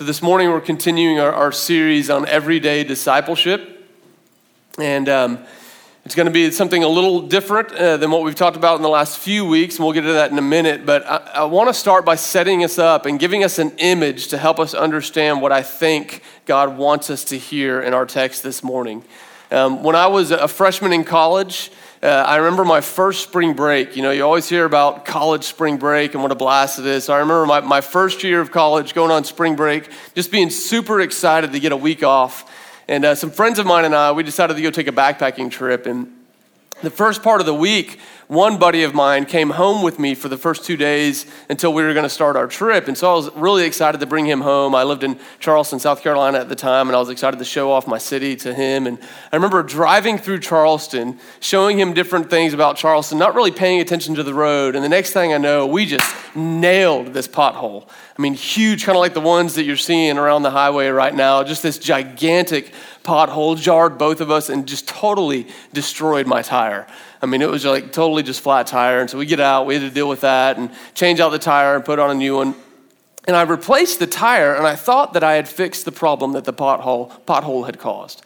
So, this morning we're continuing our, our series on everyday discipleship. And um, it's going to be something a little different uh, than what we've talked about in the last few weeks, and we'll get to that in a minute. But I, I want to start by setting us up and giving us an image to help us understand what I think God wants us to hear in our text this morning. Um, when I was a freshman in college, uh, I remember my first spring break. You know, you always hear about college spring break and what a blast it is. So I remember my, my first year of college going on spring break, just being super excited to get a week off. And uh, some friends of mine and I, we decided to go take a backpacking trip. And the first part of the week, one buddy of mine came home with me for the first two days until we were going to start our trip. And so I was really excited to bring him home. I lived in Charleston, South Carolina at the time, and I was excited to show off my city to him. And I remember driving through Charleston, showing him different things about Charleston, not really paying attention to the road. And the next thing I know, we just nailed this pothole. I mean, huge, kind of like the ones that you're seeing around the highway right now, just this gigantic pothole, jarred both of us, and just totally destroyed my tire. I mean, it was like totally just flat tire. And so we get out, we had to deal with that and change out the tire and put on a new one. And I replaced the tire, and I thought that I had fixed the problem that the pothole, pothole had caused.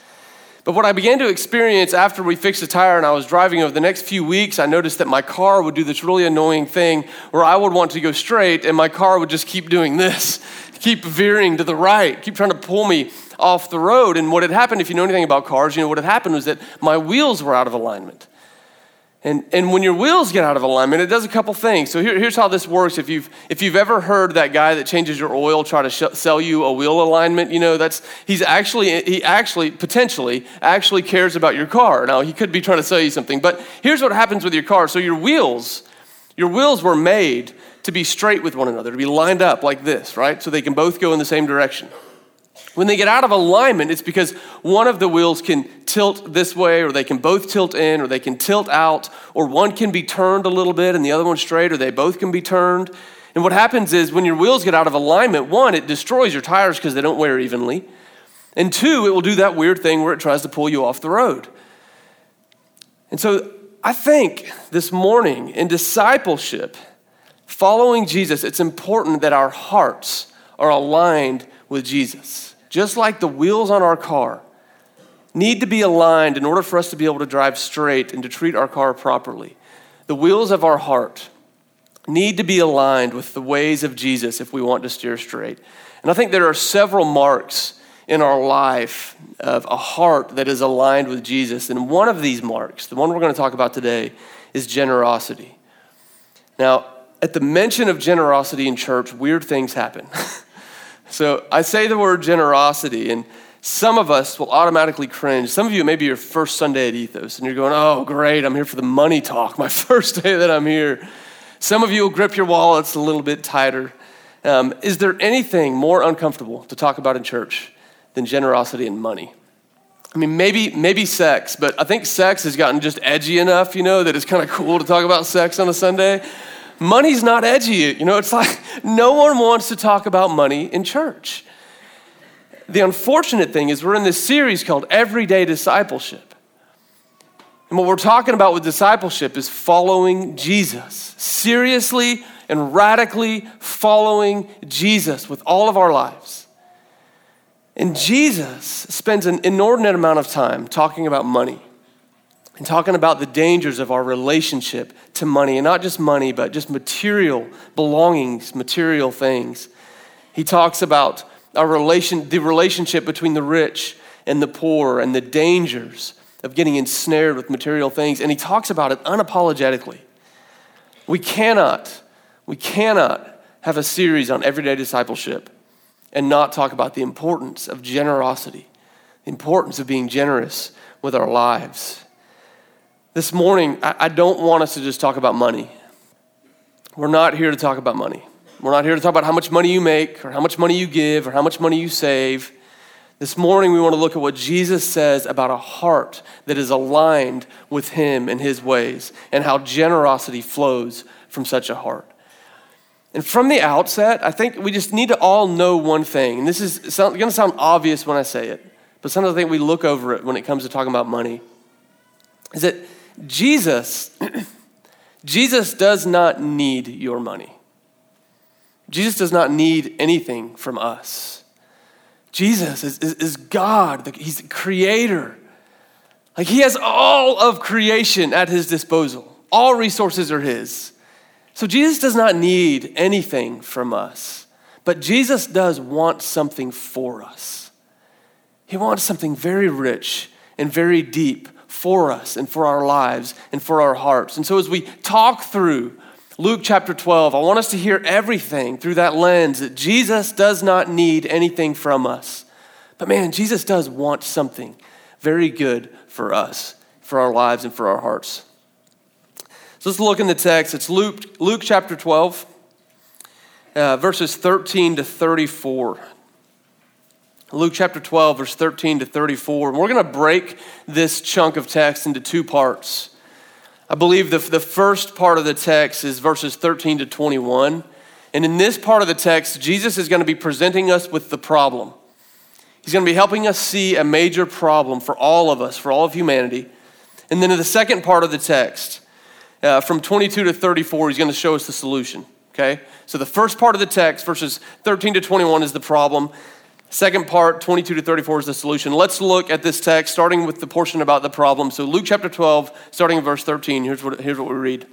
But what I began to experience after we fixed the tire and I was driving over the next few weeks, I noticed that my car would do this really annoying thing where I would want to go straight and my car would just keep doing this, keep veering to the right, keep trying to pull me off the road. And what had happened, if you know anything about cars, you know what had happened was that my wheels were out of alignment. And, and when your wheels get out of alignment, it does a couple things. So here, here's how this works. If you've, if you've ever heard that guy that changes your oil try to sh- sell you a wheel alignment, you know, that's, he's actually, he actually, potentially, actually cares about your car. Now, he could be trying to sell you something, but here's what happens with your car. So your wheels, your wheels were made to be straight with one another, to be lined up like this, right? So they can both go in the same direction. When they get out of alignment, it's because one of the wheels can tilt this way, or they can both tilt in, or they can tilt out, or one can be turned a little bit and the other one straight, or they both can be turned. And what happens is when your wheels get out of alignment, one, it destroys your tires because they don't wear evenly. And two, it will do that weird thing where it tries to pull you off the road. And so I think this morning in discipleship, following Jesus, it's important that our hearts are aligned with Jesus just like the wheels on our car, need to be aligned in order for us to be able to drive straight and to treat our car properly. The wheels of our heart need to be aligned with the ways of Jesus if we want to steer straight. And I think there are several marks in our life of a heart that is aligned with Jesus. And one of these marks, the one we're going to talk about today, is generosity. Now, at the mention of generosity in church, weird things happen. So I say the word generosity, and some of us will automatically cringe. Some of you, maybe your first Sunday at Ethos, and you're going, oh, great, I'm here for the money talk, my first day that I'm here. Some of you will grip your wallets a little bit tighter. Um, is there anything more uncomfortable to talk about in church than generosity and money? I mean, maybe, maybe sex, but I think sex has gotten just edgy enough, you know, that it's kind of cool to talk about sex on a Sunday money's not edgy. You know, it's like no one wants to talk about money in church. The unfortunate thing is, we're in this series called Everyday Discipleship. And what we're talking about with discipleship is following Jesus, seriously and radically following Jesus with all of our lives. And Jesus spends an inordinate amount of time talking about money and talking about the dangers of our relationship to money, and not just money, but just material belongings, material things. He talks about our relation, the relationship between the rich and the poor, and the dangers of getting ensnared with material things, and he talks about it unapologetically. We cannot, we cannot have a series on everyday discipleship and not talk about the importance of generosity, the importance of being generous with our lives. This morning, I don't want us to just talk about money. We're not here to talk about money. We're not here to talk about how much money you make or how much money you give or how much money you save. This morning, we want to look at what Jesus says about a heart that is aligned with Him and His ways and how generosity flows from such a heart. And from the outset, I think we just need to all know one thing. And this is going to sound obvious when I say it, but sometimes I think we look over it when it comes to talking about money. Is that Jesus, Jesus does not need your money. Jesus does not need anything from us. Jesus is, is, is God, he's the creator. Like he has all of creation at his disposal, all resources are his. So Jesus does not need anything from us, but Jesus does want something for us. He wants something very rich and very deep for us and for our lives and for our hearts. And so as we talk through Luke chapter 12, I want us to hear everything through that lens that Jesus does not need anything from us. But man, Jesus does want something very good for us, for our lives, and for our hearts. So let's look in the text. It's Luke, Luke chapter 12, uh, verses 13 to 34. Luke chapter 12, verse 13 to 34. We're going to break this chunk of text into two parts. I believe the, the first part of the text is verses 13 to 21. And in this part of the text, Jesus is going to be presenting us with the problem. He's going to be helping us see a major problem for all of us, for all of humanity. And then in the second part of the text, uh, from 22 to 34, he's going to show us the solution. Okay? So the first part of the text, verses 13 to 21, is the problem. Second part, 22 to 34, is the solution. Let's look at this text, starting with the portion about the problem. So, Luke chapter 12, starting in verse 13, here's what, here's what we read.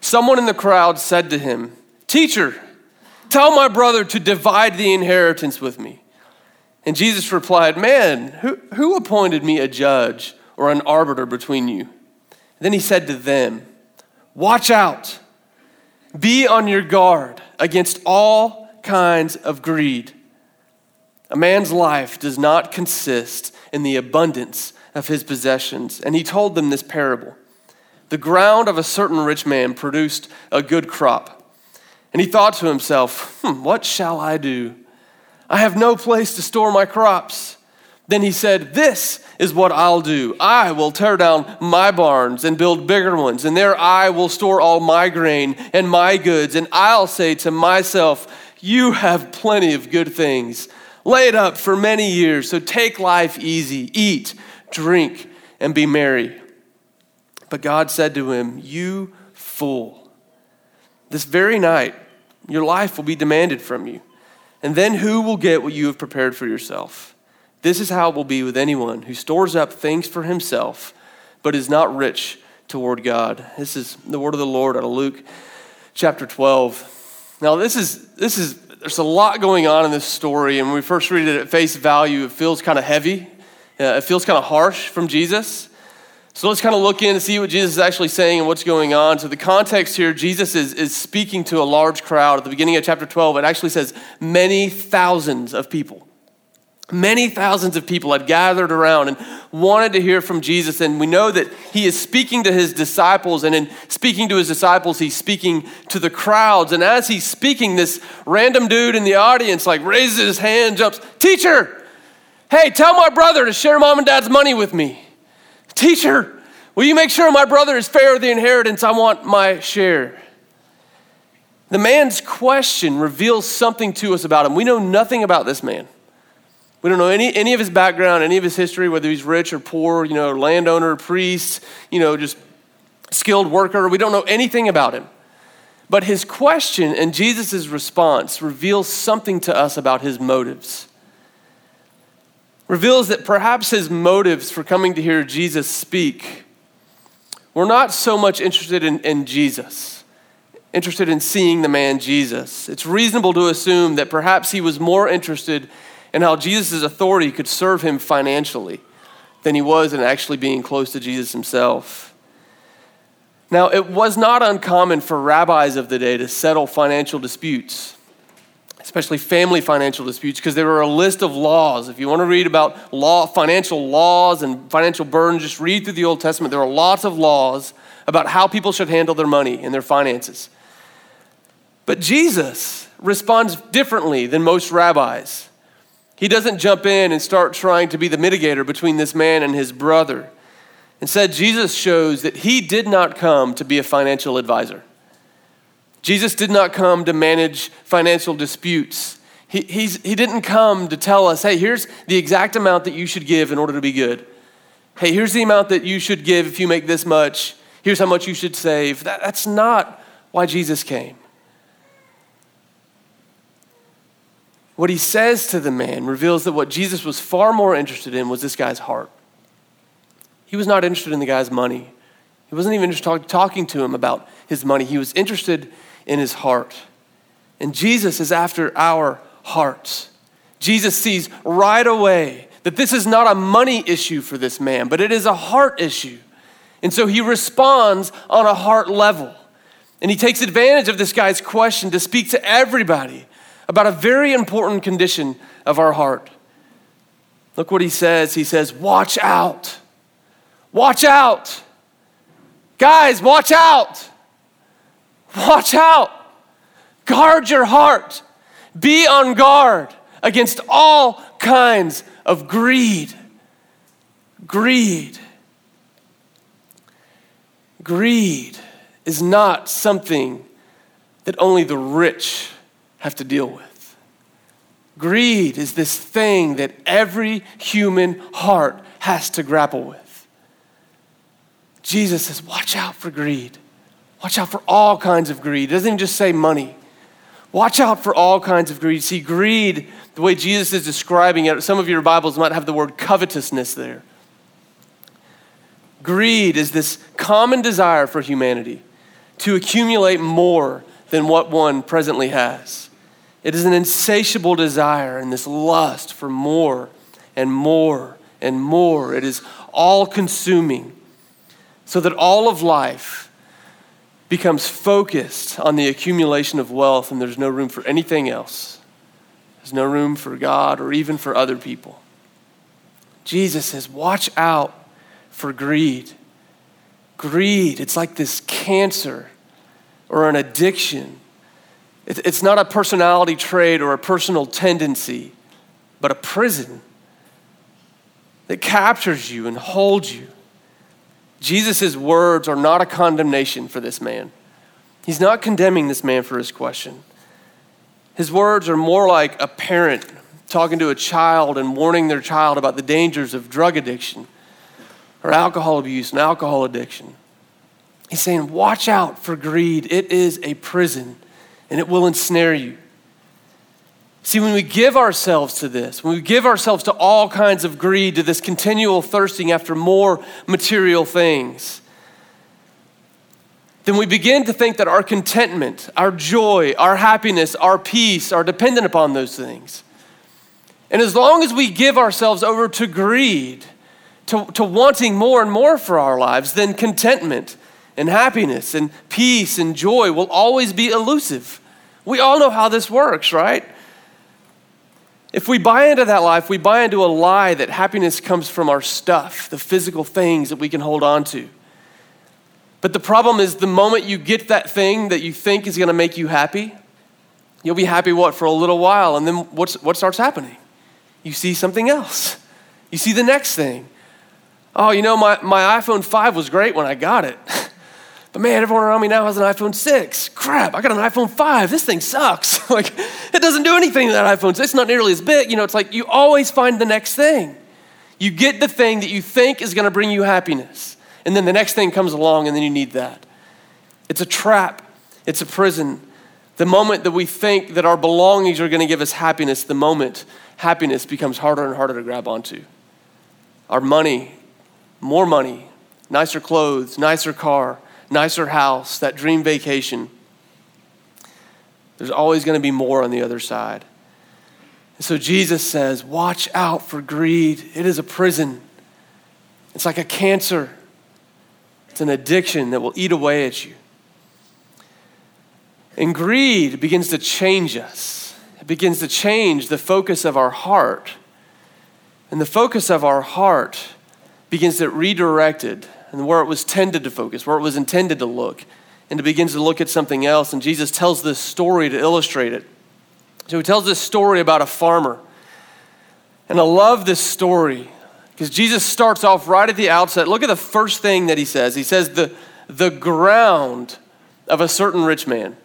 Someone in the crowd said to him, Teacher, tell my brother to divide the inheritance with me. And Jesus replied, Man, who, who appointed me a judge or an arbiter between you? Then he said to them, Watch out, be on your guard against all kinds of greed. A man's life does not consist in the abundance of his possessions. And he told them this parable The ground of a certain rich man produced a good crop. And he thought to himself, hmm, What shall I do? I have no place to store my crops. Then he said, This is what I'll do. I will tear down my barns and build bigger ones, and there I will store all my grain and my goods. And I'll say to myself, You have plenty of good things laid up for many years. So take life easy, eat, drink, and be merry. But God said to him, You fool, this very night your life will be demanded from you. And then who will get what you have prepared for yourself? This is how it will be with anyone who stores up things for himself, but is not rich toward God. This is the word of the Lord out of Luke chapter 12. Now, this is, this is there's a lot going on in this story, and when we first read it at face value, it feels kind of heavy. Uh, it feels kind of harsh from Jesus. So let's kind of look in and see what Jesus is actually saying and what's going on. So, the context here, Jesus is, is speaking to a large crowd. At the beginning of chapter 12, it actually says many thousands of people. Many thousands of people had gathered around and wanted to hear from Jesus. And we know that he is speaking to his disciples. And in speaking to his disciples, he's speaking to the crowds. And as he's speaking, this random dude in the audience like raises his hand, jumps, Teacher, hey, tell my brother to share mom and dad's money with me. Teacher, will you make sure my brother is fair of the inheritance? I want my share. The man's question reveals something to us about him. We know nothing about this man. We don't know any, any of his background, any of his history, whether he's rich or poor, you know, landowner, priest, you know, just skilled worker. We don't know anything about him. But his question and Jesus' response reveals something to us about his motives. Reveals that perhaps his motives for coming to hear Jesus speak were not so much interested in, in Jesus, interested in seeing the man Jesus. It's reasonable to assume that perhaps he was more interested and how Jesus' authority could serve him financially than he was in actually being close to Jesus himself. Now, it was not uncommon for rabbis of the day to settle financial disputes, especially family financial disputes, because there were a list of laws. If you want to read about law, financial laws and financial burdens, just read through the Old Testament. There are lots of laws about how people should handle their money and their finances. But Jesus responds differently than most rabbis. He doesn't jump in and start trying to be the mitigator between this man and his brother. Instead, Jesus shows that he did not come to be a financial advisor. Jesus did not come to manage financial disputes. He, he didn't come to tell us, hey, here's the exact amount that you should give in order to be good. Hey, here's the amount that you should give if you make this much. Here's how much you should save. That, that's not why Jesus came. What he says to the man reveals that what Jesus was far more interested in was this guy's heart. He was not interested in the guy's money. He wasn't even interested talking to him about his money. He was interested in his heart. And Jesus is after our hearts. Jesus sees right away that this is not a money issue for this man, but it is a heart issue. And so he responds on a heart level. And he takes advantage of this guy's question to speak to everybody about a very important condition of our heart. Look what he says. He says, Watch out. Watch out. Guys, watch out. Watch out. Guard your heart. Be on guard against all kinds of greed. Greed. Greed is not something that only the rich have to deal with. Greed is this thing that every human heart has to grapple with. Jesus says, Watch out for greed. Watch out for all kinds of greed. It doesn't even just say money. Watch out for all kinds of greed. See, greed, the way Jesus is describing it, some of your Bibles might have the word covetousness there. Greed is this common desire for humanity to accumulate more than what one presently has. It is an insatiable desire and this lust for more and more and more. It is all consuming, so that all of life becomes focused on the accumulation of wealth, and there's no room for anything else. There's no room for God or even for other people. Jesus says, Watch out for greed. Greed, it's like this cancer or an addiction it's not a personality trait or a personal tendency, but a prison that captures you and holds you. Jesus' words are not a condemnation for this man. He's not condemning this man for his question. His words are more like a parent talking to a child and warning their child about the dangers of drug addiction or alcohol abuse and alcohol addiction. He's saying, Watch out for greed. It is a prison and it will ensnare you. See, when we give ourselves to this, when we give ourselves to all kinds of greed, to this continual thirsting after more material things, then we begin to think that our contentment, our joy, our happiness, our peace are dependent upon those things. And as long as we give ourselves over to greed, to, to wanting more and more for our lives, then contentment and happiness and peace and joy will always be elusive. We all know how this works, right? If we buy into that life, we buy into a lie that happiness comes from our stuff, the physical things that we can hold on to. But the problem is the moment you get that thing that you think is going to make you happy, you'll be happy what for a little while and then what's, what starts happening? You see something else. You see the next thing. Oh, you know, my, my iPhone 5 was great when I got it. But man, everyone around me now has an iPhone 6. Crap, I got an iPhone 5. This thing sucks. like, it doesn't do anything to that iPhone 6. It's not nearly as big. You know, it's like you always find the next thing. You get the thing that you think is going to bring you happiness. And then the next thing comes along, and then you need that. It's a trap, it's a prison. The moment that we think that our belongings are going to give us happiness, the moment happiness becomes harder and harder to grab onto. Our money, more money, nicer clothes, nicer car nicer house, that dream vacation. There's always going to be more on the other side. And so Jesus says, Watch out for greed. It is a prison, it's like a cancer, it's an addiction that will eat away at you. And greed begins to change us, it begins to change the focus of our heart. And the focus of our heart begins to get redirected and where it was tended to focus, where it was intended to look, and it begins to look at something else. And Jesus tells this story to illustrate it. So he tells this story about a farmer. And I love this story because Jesus starts off right at the outset. Look at the first thing that he says. He says, The, the ground of a certain rich man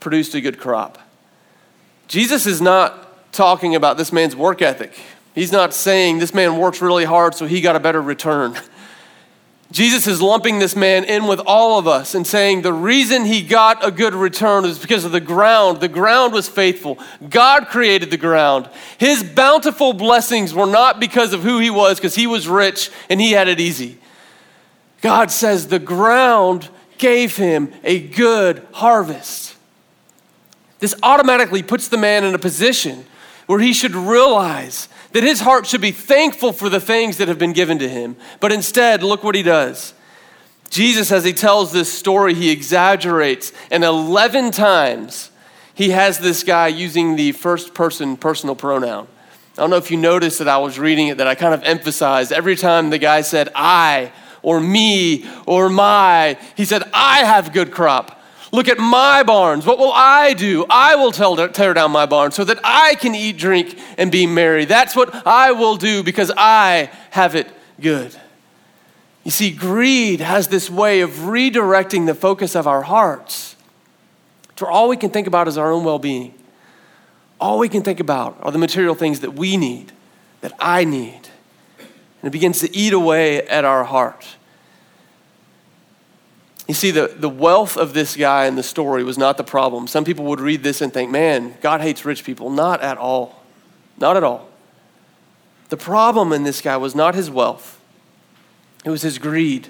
produced a good crop. Jesus is not talking about this man's work ethic. He's not saying this man works really hard so he got a better return. Jesus is lumping this man in with all of us and saying the reason he got a good return is because of the ground. The ground was faithful. God created the ground. His bountiful blessings were not because of who he was, because he was rich and he had it easy. God says the ground gave him a good harvest. This automatically puts the man in a position where he should realize that his heart should be thankful for the things that have been given to him. But instead, look what he does. Jesus, as he tells this story, he exaggerates, and 11 times he has this guy using the first person personal pronoun. I don't know if you noticed that I was reading it, that I kind of emphasized every time the guy said I or me or my, he said, I have good crop. Look at my barns. What will I do? I will tear down my barn so that I can eat, drink, and be merry. That's what I will do because I have it good. You see, greed has this way of redirecting the focus of our hearts to all we can think about is our own well being. All we can think about are the material things that we need, that I need. And it begins to eat away at our heart. You see, the, the wealth of this guy in the story was not the problem. Some people would read this and think, man, God hates rich people. Not at all. Not at all. The problem in this guy was not his wealth, it was his greed,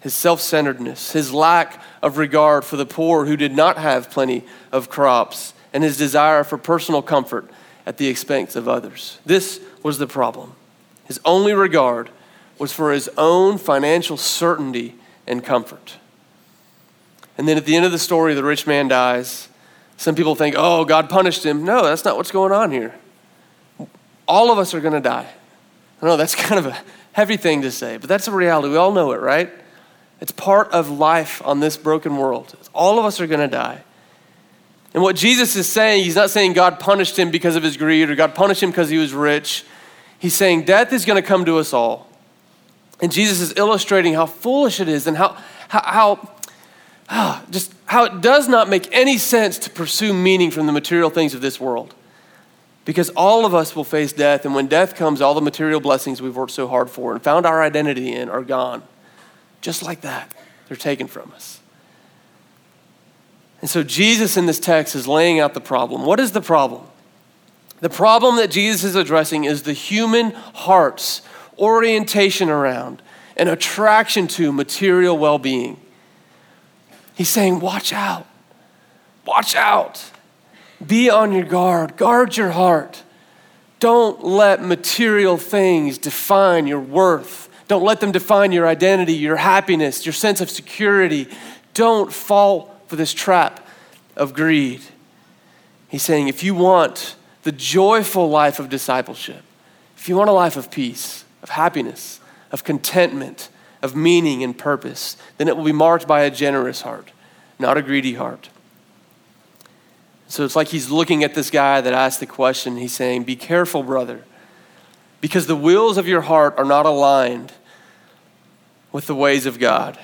his self centeredness, his lack of regard for the poor who did not have plenty of crops, and his desire for personal comfort at the expense of others. This was the problem. His only regard was for his own financial certainty and comfort. And then at the end of the story, the rich man dies. Some people think, oh, God punished him. No, that's not what's going on here. All of us are going to die. I know that's kind of a heavy thing to say, but that's a reality. We all know it, right? It's part of life on this broken world. All of us are going to die. And what Jesus is saying, he's not saying God punished him because of his greed or God punished him because he was rich. He's saying death is going to come to us all. And Jesus is illustrating how foolish it is and how, how, how ah, just how it does not make any sense to pursue meaning from the material things of this world. Because all of us will face death, and when death comes, all the material blessings we've worked so hard for and found our identity in are gone. Just like that, they're taken from us. And so Jesus in this text is laying out the problem. What is the problem? The problem that Jesus is addressing is the human heart's orientation around and attraction to material well being. He's saying, Watch out. Watch out. Be on your guard. Guard your heart. Don't let material things define your worth. Don't let them define your identity, your happiness, your sense of security. Don't fall for this trap of greed. He's saying, if you want the joyful life of discipleship, if you want a life of peace, of happiness, of contentment, of meaning and purpose, then it will be marked by a generous heart, not a greedy heart. So it's like he's looking at this guy that asked the question. He's saying, Be careful, brother, because the wills of your heart are not aligned with the ways of God.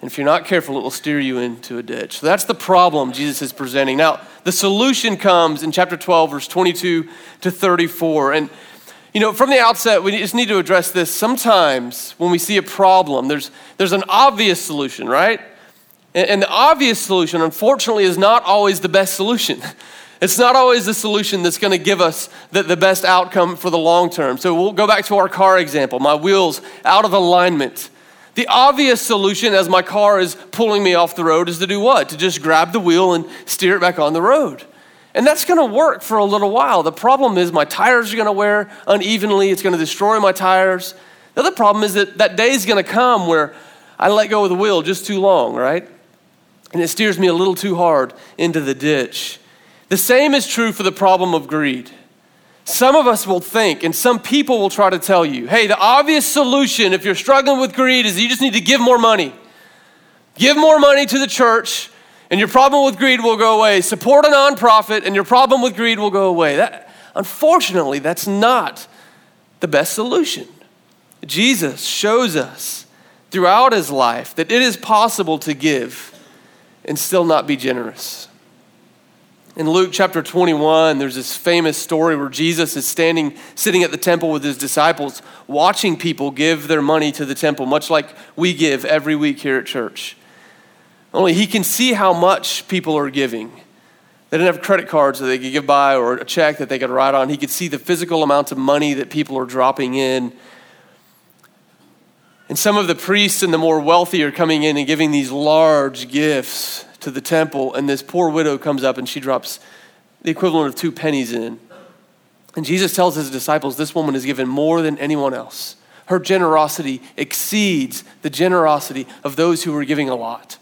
And if you're not careful, it will steer you into a ditch. So that's the problem Jesus is presenting. Now, the solution comes in chapter 12, verse 22 to 34. And you know, from the outset, we just need to address this. Sometimes when we see a problem, there's, there's an obvious solution, right? And, and the obvious solution, unfortunately, is not always the best solution. It's not always the solution that's going to give us the, the best outcome for the long term. So we'll go back to our car example my wheels out of alignment. The obvious solution as my car is pulling me off the road is to do what? To just grab the wheel and steer it back on the road. And that's going to work for a little while. The problem is my tires are going to wear unevenly, it's going to destroy my tires. The other problem is that that day is going to come where I let go of the wheel just too long, right? And it steers me a little too hard into the ditch. The same is true for the problem of greed. Some of us will think, and some people will try to tell you, hey, the obvious solution if you're struggling with greed is you just need to give more money. Give more money to the church, and your problem with greed will go away. Support a nonprofit, and your problem with greed will go away. That, unfortunately, that's not the best solution. Jesus shows us throughout his life that it is possible to give and still not be generous. In Luke chapter 21, there's this famous story where Jesus is standing, sitting at the temple with his disciples, watching people give their money to the temple, much like we give every week here at church. Only he can see how much people are giving. They didn't have credit cards that they could give by or a check that they could write on. He could see the physical amounts of money that people are dropping in. And some of the priests and the more wealthy are coming in and giving these large gifts to the temple. And this poor widow comes up and she drops the equivalent of two pennies in. And Jesus tells his disciples, This woman has given more than anyone else. Her generosity exceeds the generosity of those who were giving a lot.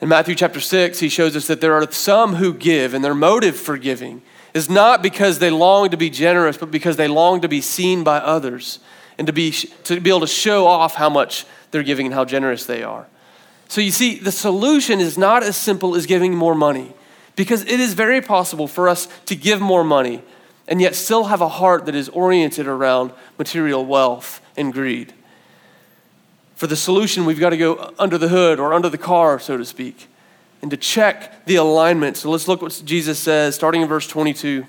In Matthew chapter 6, he shows us that there are some who give, and their motive for giving is not because they long to be generous, but because they long to be seen by others and to be, to be able to show off how much they're giving and how generous they are. So you see, the solution is not as simple as giving more money, because it is very possible for us to give more money and yet still have a heart that is oriented around material wealth and greed. For the solution, we've got to go under the hood or under the car, so to speak, and to check the alignment. So let's look what Jesus says, starting in verse 22.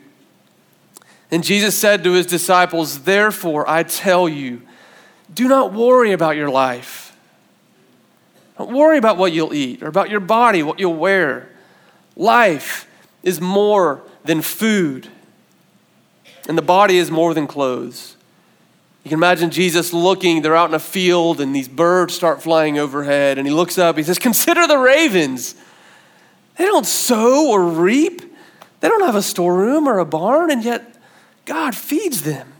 And Jesus said to his disciples, Therefore, I tell you, do not worry about your life. Don't worry about what you'll eat or about your body, what you'll wear. Life is more than food, and the body is more than clothes. You can imagine Jesus looking, they're out in a field, and these birds start flying overhead, and he looks up, he says, Consider the ravens. They don't sow or reap, they don't have a storeroom or a barn, and yet God feeds them.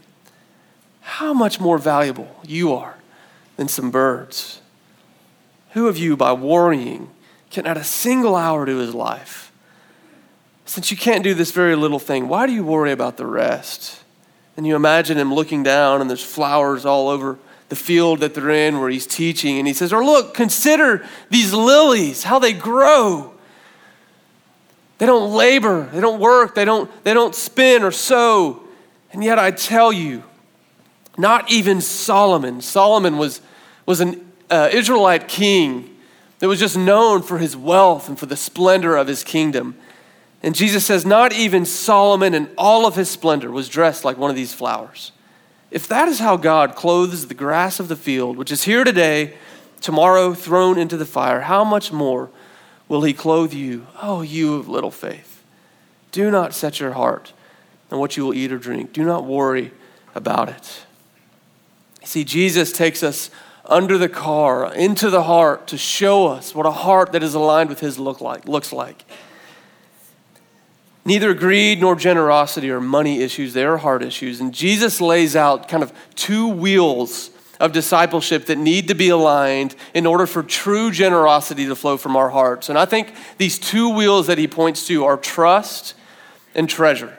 How much more valuable you are than some birds. Who of you, by worrying, can add a single hour to his life? Since you can't do this very little thing, why do you worry about the rest? And you imagine him looking down, and there's flowers all over the field that they're in where he's teaching. And he says, Or look, consider these lilies, how they grow. They don't labor, they don't work, they don't, they don't spin or sow. And yet I tell you, not even Solomon. Solomon was, was an uh, Israelite king that was just known for his wealth and for the splendor of his kingdom. And Jesus says, Not even Solomon in all of his splendor was dressed like one of these flowers. If that is how God clothes the grass of the field, which is here today, tomorrow thrown into the fire, how much more will he clothe you? Oh, you of little faith. Do not set your heart on what you will eat or drink. Do not worry about it. See, Jesus takes us under the car, into the heart, to show us what a heart that is aligned with his look like, looks like. Neither greed nor generosity are money issues, they are heart issues. And Jesus lays out kind of two wheels of discipleship that need to be aligned in order for true generosity to flow from our hearts. And I think these two wheels that he points to are trust and treasure.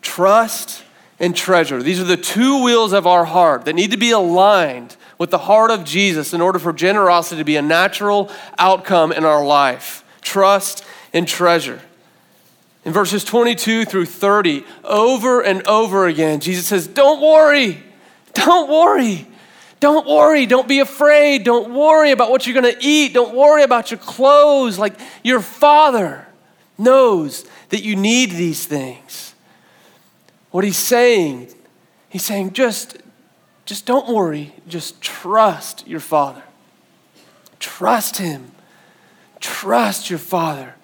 Trust and treasure. These are the two wheels of our heart that need to be aligned with the heart of Jesus in order for generosity to be a natural outcome in our life. Trust and treasure. In verses 22 through 30, over and over again, Jesus says, Don't worry, don't worry. Don't worry. Don't be afraid. Don't worry about what you're going to eat. Don't worry about your clothes. Like your father knows that you need these things. What he's saying, he's saying, just, just don't worry. Just trust your father. Trust him. Trust your father.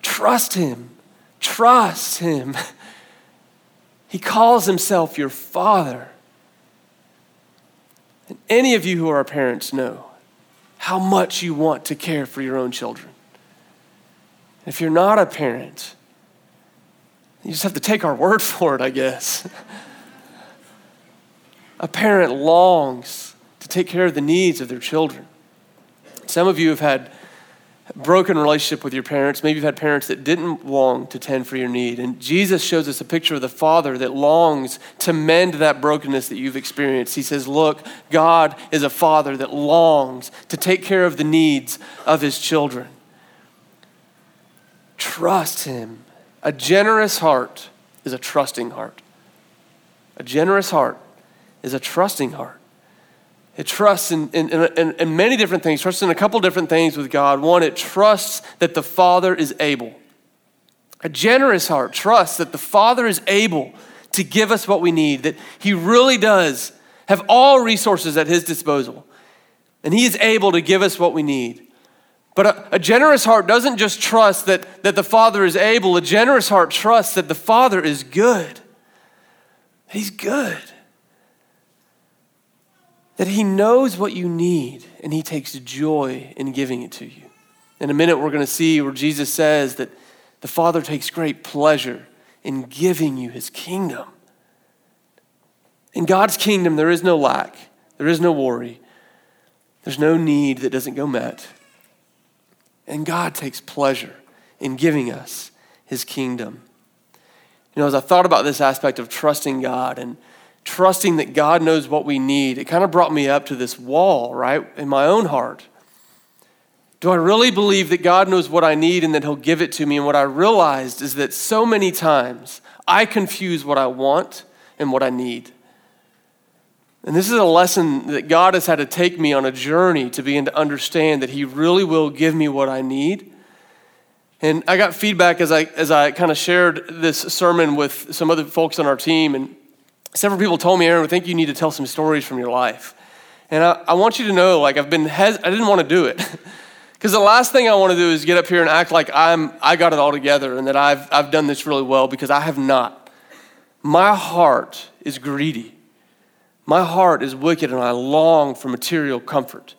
Trust him. Trust him. He calls himself your father. And any of you who are parents know how much you want to care for your own children. If you're not a parent, you just have to take our word for it, I guess. a parent longs to take care of the needs of their children. Some of you have had broken relationship with your parents. Maybe you've had parents that didn't long to tend for your need. And Jesus shows us a picture of the Father that longs to mend that brokenness that you've experienced. He says, Look, God is a Father that longs to take care of the needs of his children. Trust him. A generous heart is a trusting heart. A generous heart is a trusting heart. It trusts in, in, in, in, many different things, trusts in a couple different things with God. One, it trusts that the Father is able. A generous heart trusts that the Father is able to give us what we need, that He really does have all resources at His disposal, and He is able to give us what we need. But a, a, generous heart doesn't just trust that, that the Father is able, a generous heart trusts that the Father is good. He's good. That He knows what you need and He takes joy in giving it to you. In a minute, we're going to see where Jesus says that the Father takes great pleasure in giving you His kingdom. In God's kingdom, there is no lack, there is no worry, there's no need that doesn't go met. And God takes pleasure in giving us his kingdom. You know, as I thought about this aspect of trusting God and trusting that God knows what we need, it kind of brought me up to this wall, right, in my own heart. Do I really believe that God knows what I need and that He'll give it to me? And what I realized is that so many times I confuse what I want and what I need. And this is a lesson that God has had to take me on a journey to begin to understand that He really will give me what I need. And I got feedback as I, as I kind of shared this sermon with some other folks on our team. And several people told me, Aaron, I think you need to tell some stories from your life. And I, I want you to know, like, I've been, hes- I didn't want to do it. Because the last thing I want to do is get up here and act like I'm, I got it all together and that I've, I've done this really well because I have not. My heart is greedy. My heart is wicked and I long for material comfort.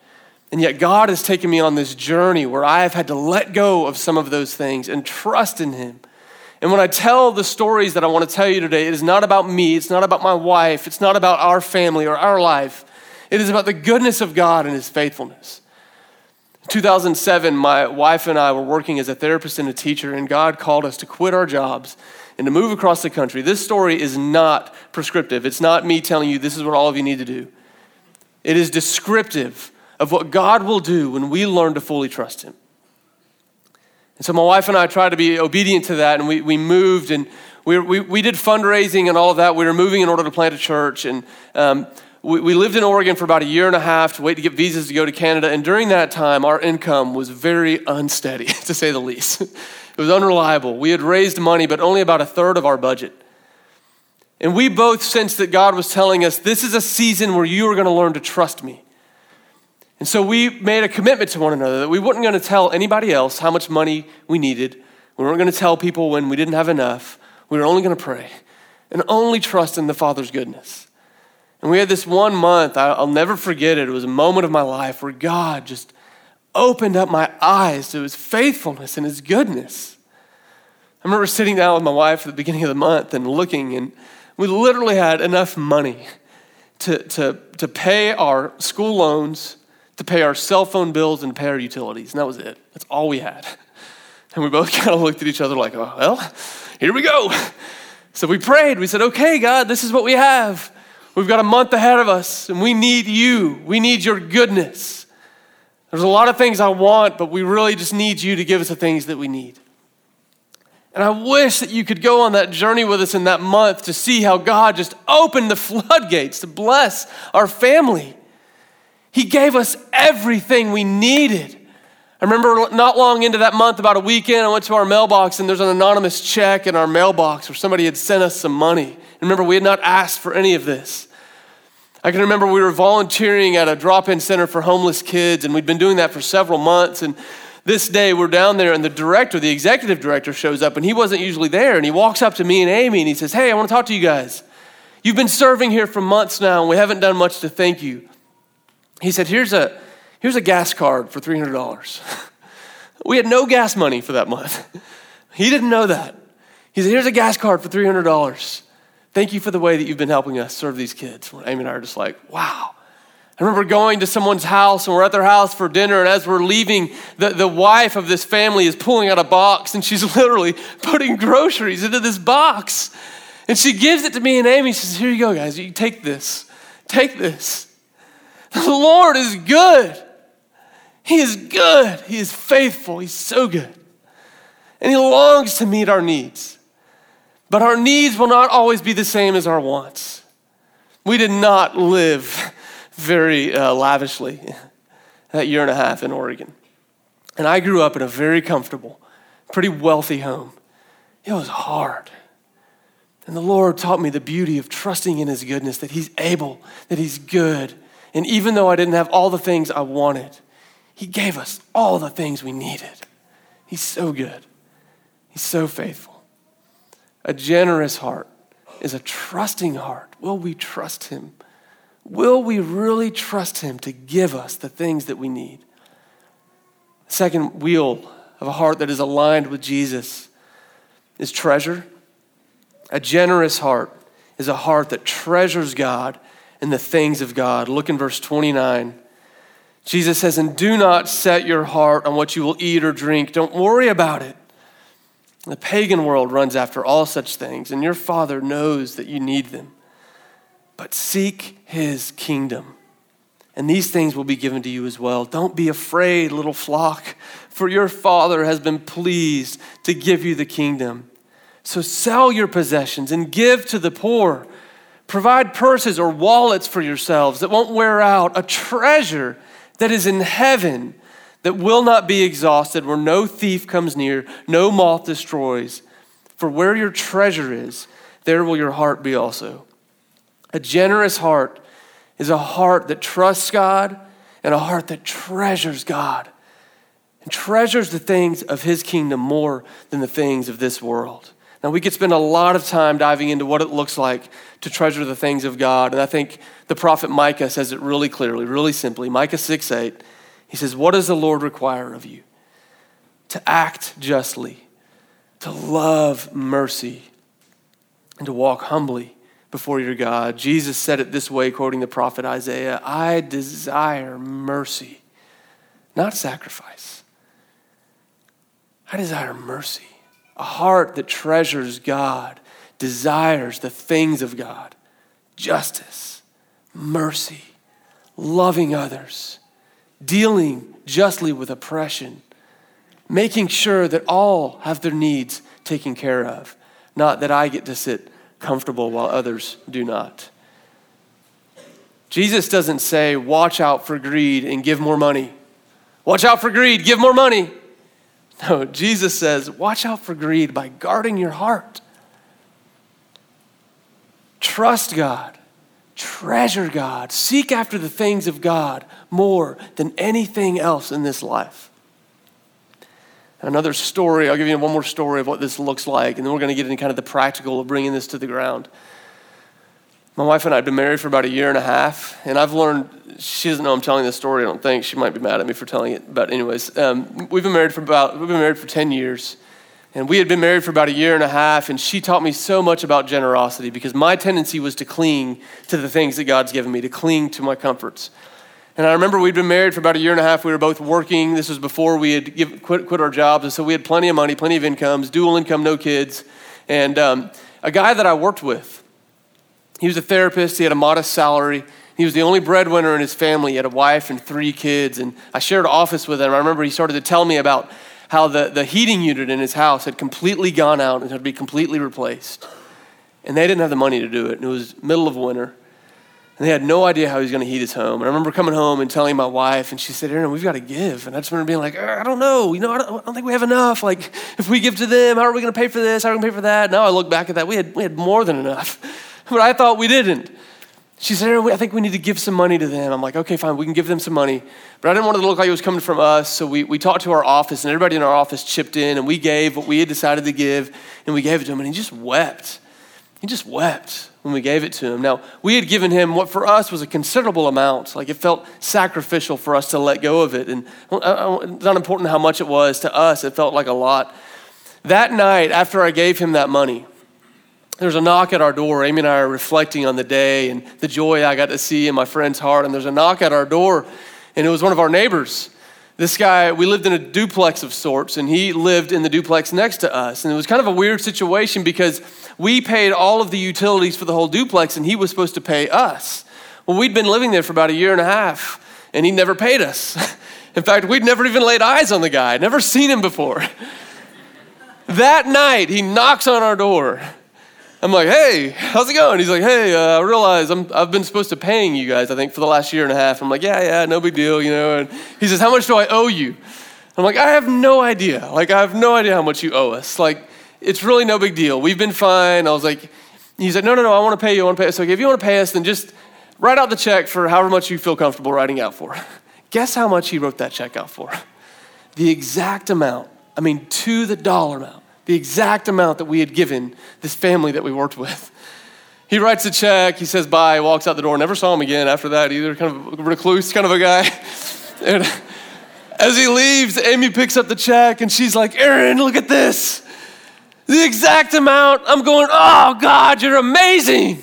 And yet, God has taken me on this journey where I have had to let go of some of those things and trust in Him. And when I tell the stories that I want to tell you today, it is not about me, it's not about my wife, it's not about our family or our life. It is about the goodness of God and His faithfulness. In 2007, my wife and I were working as a therapist and a teacher, and God called us to quit our jobs and to move across the country. This story is not prescriptive. It's not me telling you this is what all of you need to do. It is descriptive of what God will do when we learn to fully trust Him. And so my wife and I tried to be obedient to that, and we, we moved and we, we, we did fundraising and all of that. We were moving in order to plant a church. And um, we, we lived in Oregon for about a year and a half to wait to get visas to go to Canada. And during that time, our income was very unsteady, to say the least. It was unreliable. We had raised money, but only about a third of our budget. And we both sensed that God was telling us, This is a season where you are going to learn to trust me. And so we made a commitment to one another that we weren't going to tell anybody else how much money we needed. We weren't going to tell people when we didn't have enough. We were only going to pray and only trust in the Father's goodness. And we had this one month, I'll never forget it. It was a moment of my life where God just opened up my eyes to his faithfulness and his goodness. I remember sitting down with my wife at the beginning of the month and looking, and we literally had enough money to, to, to pay our school loans, to pay our cell phone bills, and to pay our utilities. And that was it. That's all we had. And we both kind of looked at each other like, oh, well, here we go. So we prayed. We said, okay, God, this is what we have. We've got a month ahead of us, and we need you. We need your goodness. There's a lot of things I want, but we really just need you to give us the things that we need. And I wish that you could go on that journey with us in that month to see how God just opened the floodgates to bless our family. He gave us everything we needed. I remember not long into that month, about a weekend, I went to our mailbox and there's an anonymous check in our mailbox where somebody had sent us some money. And remember, we had not asked for any of this. I can remember we were volunteering at a drop in center for homeless kids, and we'd been doing that for several months. And this day we're down there, and the director, the executive director, shows up, and he wasn't usually there. And he walks up to me and Amy, and he says, Hey, I want to talk to you guys. You've been serving here for months now, and we haven't done much to thank you. He said, Here's a, here's a gas card for $300. we had no gas money for that month. he didn't know that. He said, Here's a gas card for $300. Thank you for the way that you've been helping us serve these kids. Amy and I are just like, wow. I remember going to someone's house and we're at their house for dinner, and as we're leaving, the, the wife of this family is pulling out a box and she's literally putting groceries into this box. And she gives it to me and Amy. She says, Here you go, guys. You take this. Take this. The Lord is good. He is good. He is faithful. He's so good. And He longs to meet our needs. But our needs will not always be the same as our wants. We did not live very uh, lavishly that year and a half in Oregon. And I grew up in a very comfortable, pretty wealthy home. It was hard. And the Lord taught me the beauty of trusting in His goodness, that He's able, that He's good. And even though I didn't have all the things I wanted, He gave us all the things we needed. He's so good, He's so faithful. A generous heart is a trusting heart. Will we trust Him? Will we really trust Him to give us the things that we need? Second wheel of a heart that is aligned with Jesus is treasure. A generous heart is a heart that treasures God and the things of God. Look in verse 29. Jesus says, And do not set your heart on what you will eat or drink. Don't worry about it. The pagan world runs after all such things, and your Father knows that you need them. But seek his kingdom, and these things will be given to you as well. Don't be afraid, little flock, for your Father has been pleased to give you the kingdom. So sell your possessions and give to the poor. Provide purses or wallets for yourselves that won't wear out, a treasure that is in heaven that will not be exhausted, where no thief comes near, no moth destroys. For where your treasure is, there will your heart be also. A generous heart is a heart that trusts God and a heart that treasures God and treasures the things of his kingdom more than the things of this world. Now, we could spend a lot of time diving into what it looks like to treasure the things of God. And I think the prophet Micah says it really clearly, really simply. Micah 6 8, he says, What does the Lord require of you? To act justly, to love mercy, and to walk humbly before your God. Jesus said it this way, quoting the prophet Isaiah I desire mercy, not sacrifice. I desire mercy. A heart that treasures God, desires the things of God, justice, mercy, loving others, dealing justly with oppression, making sure that all have their needs taken care of, not that I get to sit comfortable while others do not. Jesus doesn't say, watch out for greed and give more money. Watch out for greed, give more money. No, Jesus says, watch out for greed by guarding your heart. Trust God, treasure God, seek after the things of God more than anything else in this life. Another story, I'll give you one more story of what this looks like, and then we're going to get into kind of the practical of bringing this to the ground. My wife and I have been married for about a year and a half, and I've learned, she doesn't know I'm telling this story, I don't think. She might be mad at me for telling it. But, anyways, um, we've been married for about, we've been married for 10 years. And we had been married for about a year and a half, and she taught me so much about generosity because my tendency was to cling to the things that God's given me, to cling to my comforts. And I remember we'd been married for about a year and a half. We were both working. This was before we had give, quit, quit our jobs. And so we had plenty of money, plenty of incomes, dual income, no kids. And um, a guy that I worked with, he was a therapist, he had a modest salary. He was the only breadwinner in his family. He had a wife and three kids. And I shared an office with him. I remember he started to tell me about how the, the heating unit in his house had completely gone out and had to be completely replaced. And they didn't have the money to do it. And it was middle of winter. And they had no idea how he was going to heat his home. And I remember coming home and telling my wife, and she said, Aaron, we've got to give. And I just remember being like, I don't know. You know, I don't, I don't, think we have enough. Like, if we give to them, how are we going to pay for this? How are we going to pay for that? Now I look back at that. We had, we had more than enough. but I thought we didn't. She said, I think we need to give some money to them. I'm like, okay, fine, we can give them some money. But I didn't want it to look like it was coming from us. So we, we talked to our office, and everybody in our office chipped in, and we gave what we had decided to give, and we gave it to him. And he just wept. He just wept when we gave it to him. Now, we had given him what for us was a considerable amount. Like it felt sacrificial for us to let go of it. And uh, uh, uh, it's not important how much it was to us, it felt like a lot. That night, after I gave him that money, there's a knock at our door. Amy and I are reflecting on the day and the joy I got to see in my friend's heart. And there's a knock at our door, and it was one of our neighbors. This guy, we lived in a duplex of sorts, and he lived in the duplex next to us. And it was kind of a weird situation because we paid all of the utilities for the whole duplex, and he was supposed to pay us. Well, we'd been living there for about a year and a half, and he never paid us. In fact, we'd never even laid eyes on the guy, never seen him before. that night, he knocks on our door I'm like, hey, how's it going? He's like, hey, uh, I realize i have been supposed to paying you guys, I think, for the last year and a half. I'm like, yeah, yeah, no big deal, you know. And he says, how much do I owe you? I'm like, I have no idea. Like, I have no idea how much you owe us. Like, it's really no big deal. We've been fine. I was like, he's like, no, no, no, I want to pay you. I want to pay. So if you want to pay us, then just write out the check for however much you feel comfortable writing out for. Guess how much he wrote that check out for? The exact amount. I mean, to the dollar amount. The exact amount that we had given this family that we worked with. He writes a check, he says bye, walks out the door, never saw him again after that either, kind of recluse kind of a guy. and as he leaves, Amy picks up the check and she's like, Aaron, look at this. The exact amount. I'm going, oh God, you're amazing.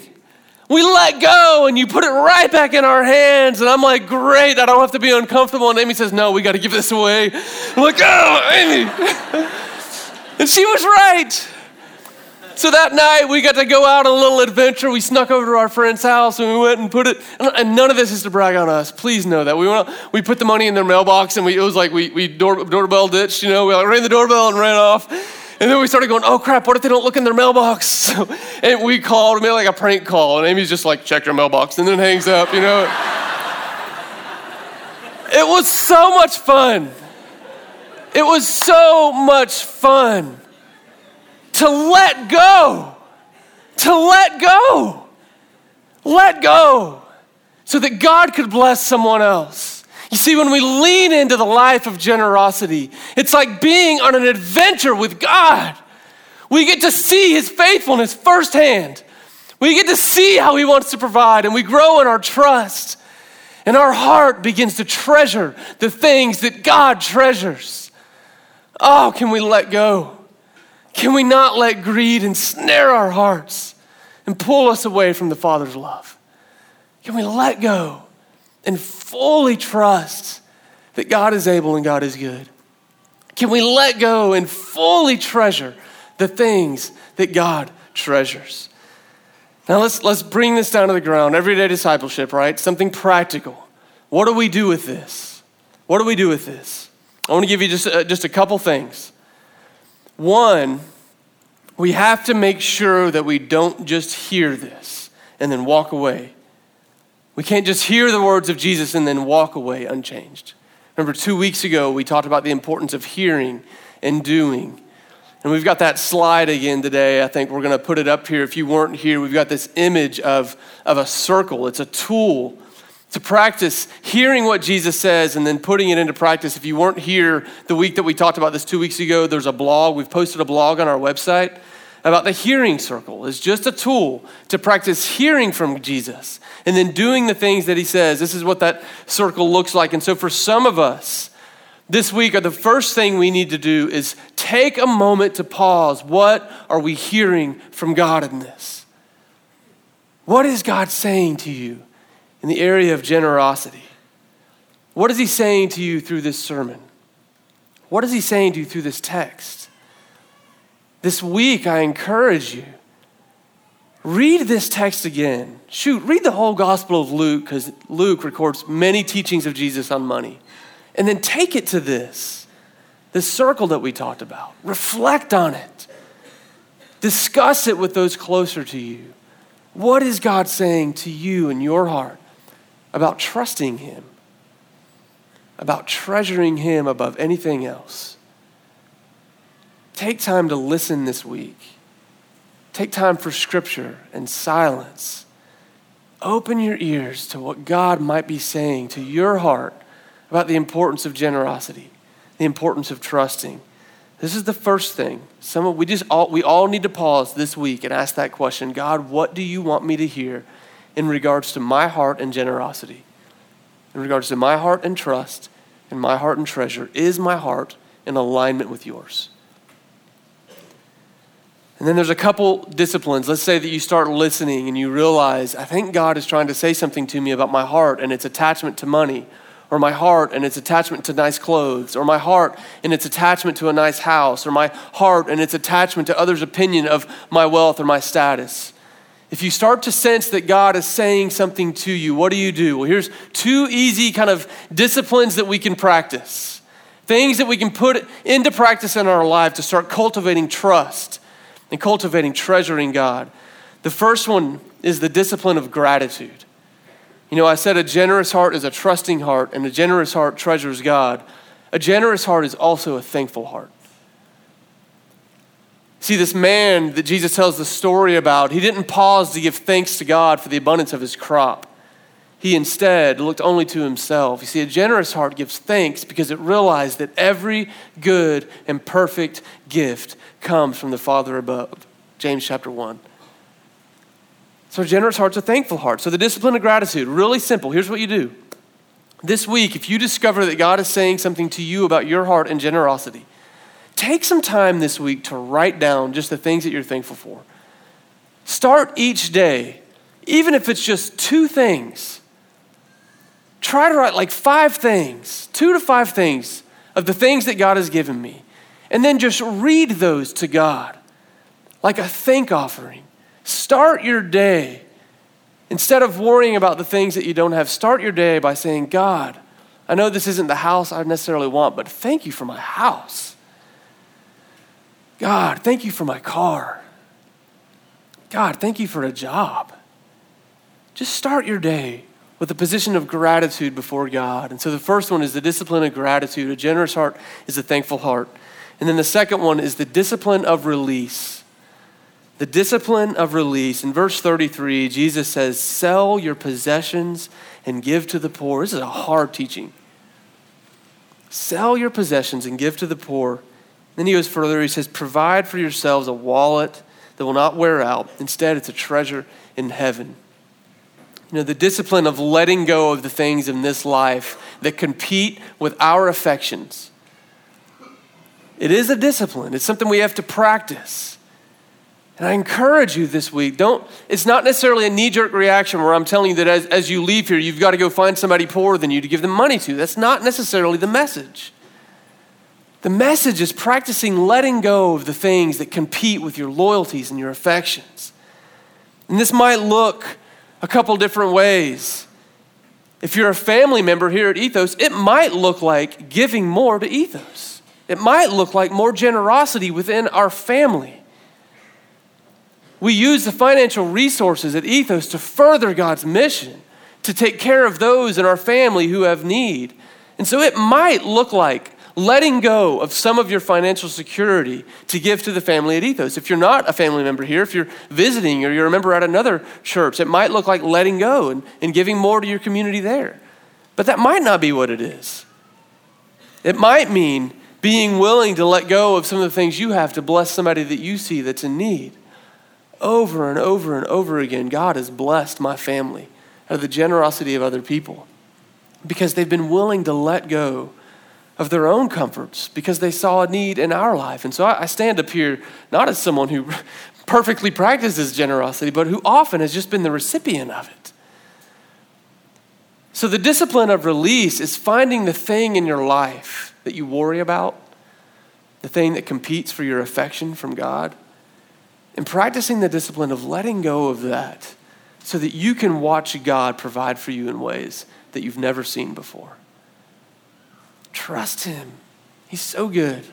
We let go and you put it right back in our hands. And I'm like, great, I don't have to be uncomfortable. And Amy says, no, we got to give this away. I'm like, oh, Amy. and she was right. So that night we got to go out on a little adventure. We snuck over to our friend's house and we went and put it. And none of this is to brag on us. Please know that we went. We put the money in their mailbox and we, it was like we, we door, doorbell ditched. You know, we like rang the doorbell and ran off. And then we started going, oh crap, what if they don't look in their mailbox? And we called, we made like a prank call, and Amy's just like, check your mailbox, and then hangs up, you know? it was so much fun. It was so much fun to let go, to let go, let go, so that God could bless someone else. You see, when we lean into the life of generosity, it's like being on an adventure with God. We get to see His faithfulness firsthand. We get to see how He wants to provide, and we grow in our trust. And our heart begins to treasure the things that God treasures. Oh, can we let go? Can we not let greed ensnare our hearts and pull us away from the Father's love? Can we let go and fully trust that God is able and God is good? Can we let go and fully treasure the things that God treasures? Now let's, let's bring this down to the ground. Everyday discipleship, right? Something practical. What do we do with this? What do we do with this? I want to give you just, uh, just a couple things. One, we have to make sure that we don't just hear this and then walk away. We can't just hear the words of Jesus and then walk away unchanged. Remember, two weeks ago, we talked about the importance of hearing and doing. And we've got that slide again today. I think we're going to put it up here. If you weren't here, we've got this image of, of a circle. It's a tool to practice hearing what Jesus says and then putting it into practice. If you weren't here the week that we talked about this two weeks ago, there's a blog. We've posted a blog on our website about the hearing circle. It's just a tool to practice hearing from Jesus and then doing the things that he says. This is what that circle looks like. And so for some of us, this week, the first thing we need to do is take a moment to pause. What are we hearing from God in this? What is God saying to you? In the area of generosity. What is he saying to you through this sermon? What is he saying to you through this text? This week, I encourage you read this text again. Shoot, read the whole Gospel of Luke because Luke records many teachings of Jesus on money. And then take it to this, this circle that we talked about. Reflect on it, discuss it with those closer to you. What is God saying to you in your heart? About trusting Him, about treasuring Him above anything else. Take time to listen this week. Take time for scripture and silence. Open your ears to what God might be saying to your heart about the importance of generosity, the importance of trusting. This is the first thing. Some we just all we all need to pause this week and ask that question, God, what do you want me to hear in regards to my heart and generosity, in regards to my heart and trust, and my heart and treasure. Is my heart in alignment with yours? And then there's a couple disciplines. Let's say that you start listening and you realize, I think God is trying to say something to me about my heart and its attachment to money, or my heart and its attachment to nice clothes, or my heart and its attachment to a nice house, or my heart and its attachment to others' opinion of my wealth or my status. If you start to sense that God is saying something to you, what do you do? Well, here's two easy kind of disciplines that we can practice. Things that we can put into practice in our life to start cultivating trust and cultivating treasuring God. The first one is the discipline of gratitude. You know, I said a generous heart is a trusting heart, and a generous heart treasures God. A generous heart is also a thankful heart. See, this man that Jesus tells the story about, he didn't pause to give thanks to God for the abundance of his crop. He instead looked only to himself. You see, a generous heart gives thanks because it realized that every good and perfect gift comes from the Father above. James chapter 1. So, a generous heart's a thankful heart. So, the discipline of gratitude, really simple. Here's what you do. This week, if you discover that God is saying something to you about your heart and generosity, take some time this week to write down just the things that you're thankful for. Start each day, even if it's just two things try to write like five things, two to five things of the things that God has given me. And then just read those to God like a thank offering. Start your day. Instead of worrying about the things that you don't have, start your day by saying, God, I know this isn't the house I necessarily want, but thank you for my house. God, thank you for my car. God, thank you for a job. Just start your day with a position of gratitude before God. And so the first one is the discipline of gratitude. A generous heart is a thankful heart. And then the second one is the discipline of release. The discipline of release. In verse 33, Jesus says, Sell your possessions and give to the poor. This is a hard teaching. Sell your possessions and give to the poor. Then he goes further. He says, Provide for yourselves a wallet that will not wear out. Instead, it's a treasure in heaven. You know, the discipline of letting go of the things in this life that compete with our affections. It is a discipline, it's something we have to practice. And I encourage you this week, don't, it's not necessarily a knee jerk reaction where I'm telling you that as, as you leave here, you've got to go find somebody poorer than you to give them money to. That's not necessarily the message. The message is practicing letting go of the things that compete with your loyalties and your affections. And this might look a couple different ways. If you're a family member here at Ethos, it might look like giving more to Ethos. It might look like more generosity within our family. We use the financial resources at Ethos to further God's mission, to take care of those in our family who have need. And so it might look like letting go of some of your financial security to give to the family at Ethos. If you're not a family member here, if you're visiting or you're a member at another church, it might look like letting go and, and giving more to your community there. But that might not be what it is. It might mean being willing to let go of some of the things you have to bless somebody that you see that's in need. Over and over and over again, God has blessed my family out of the generosity of other people because they've been willing to let go of their own comforts because they saw a need in our life. And so I, stand up here not as someone who perfectly practices generosity, but who often has just been the recipient of it. So the discipline of release is finding the thing in your life that you worry about, the thing that competes for your affection from God, and practicing the discipline of letting go of that so that you can watch God provide for you in ways that you've never seen before. Trust him. He's so good.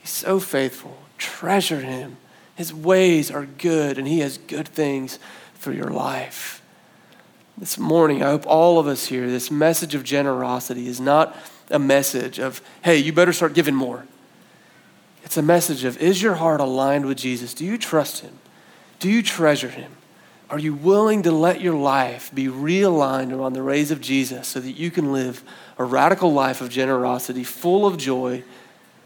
He's so faithful. Treasure him. His ways are good, and he has good things for your life. This morning, I hope all of us here, this message of generosity is not a message of, hey, you better start giving more. It's a message of, is your heart aligned with Jesus? Do you trust him? Do you treasure him? Are you willing to let your life be realigned around the rays of Jesus so that you can live a radical life of generosity, full of joy,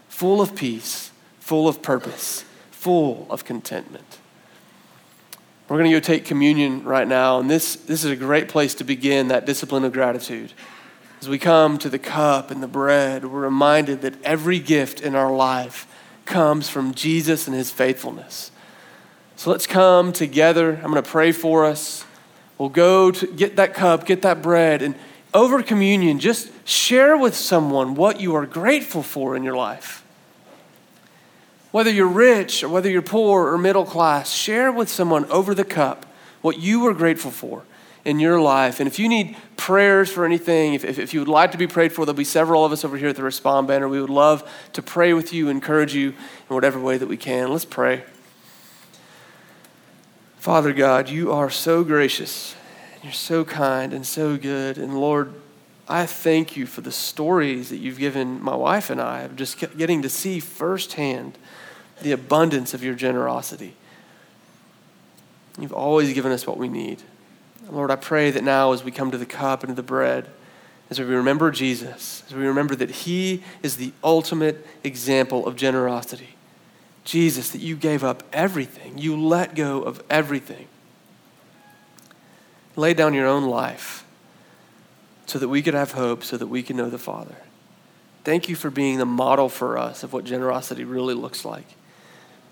full of peace, full of purpose, full of contentment? We're going to go take communion right now, and this, this is a great place to begin that discipline of gratitude. As we come to the cup and the bread, we're reminded that every gift in our life comes from Jesus and his faithfulness. So let's come together. I'm going to pray for us. We'll go to get that cup, get that bread, and over communion, just share with someone what you are grateful for in your life. Whether you're rich or whether you're poor or middle class, share with someone over the cup what you are grateful for in your life. And if you need prayers for anything, if, if, if, you would like to be prayed for, there'll be several of us over here at the Respond banner. We would love to pray with you, encourage you in whatever way that we can. Let's pray. Father God, you are so gracious, you're so kind and so good. And Lord, I thank you for the stories that you've given my wife and I of just getting to see firsthand the abundance of your generosity. You've always given us what we need. Lord, I pray that now as we come to the cup and to the bread, as we remember Jesus, as we remember that He is the ultimate example of generosity. Jesus, that you gave up everything, you let go of everything. Lay down your own life so that we could have hope, so that we can know the Father. Thank you for being the model for us of what generosity really looks like.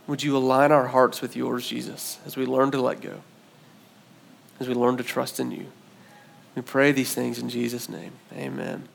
Would you align our hearts with yours, Jesus, as we learn to let go, as we learn to trust in you? We pray these things in Jesus' name. Amen.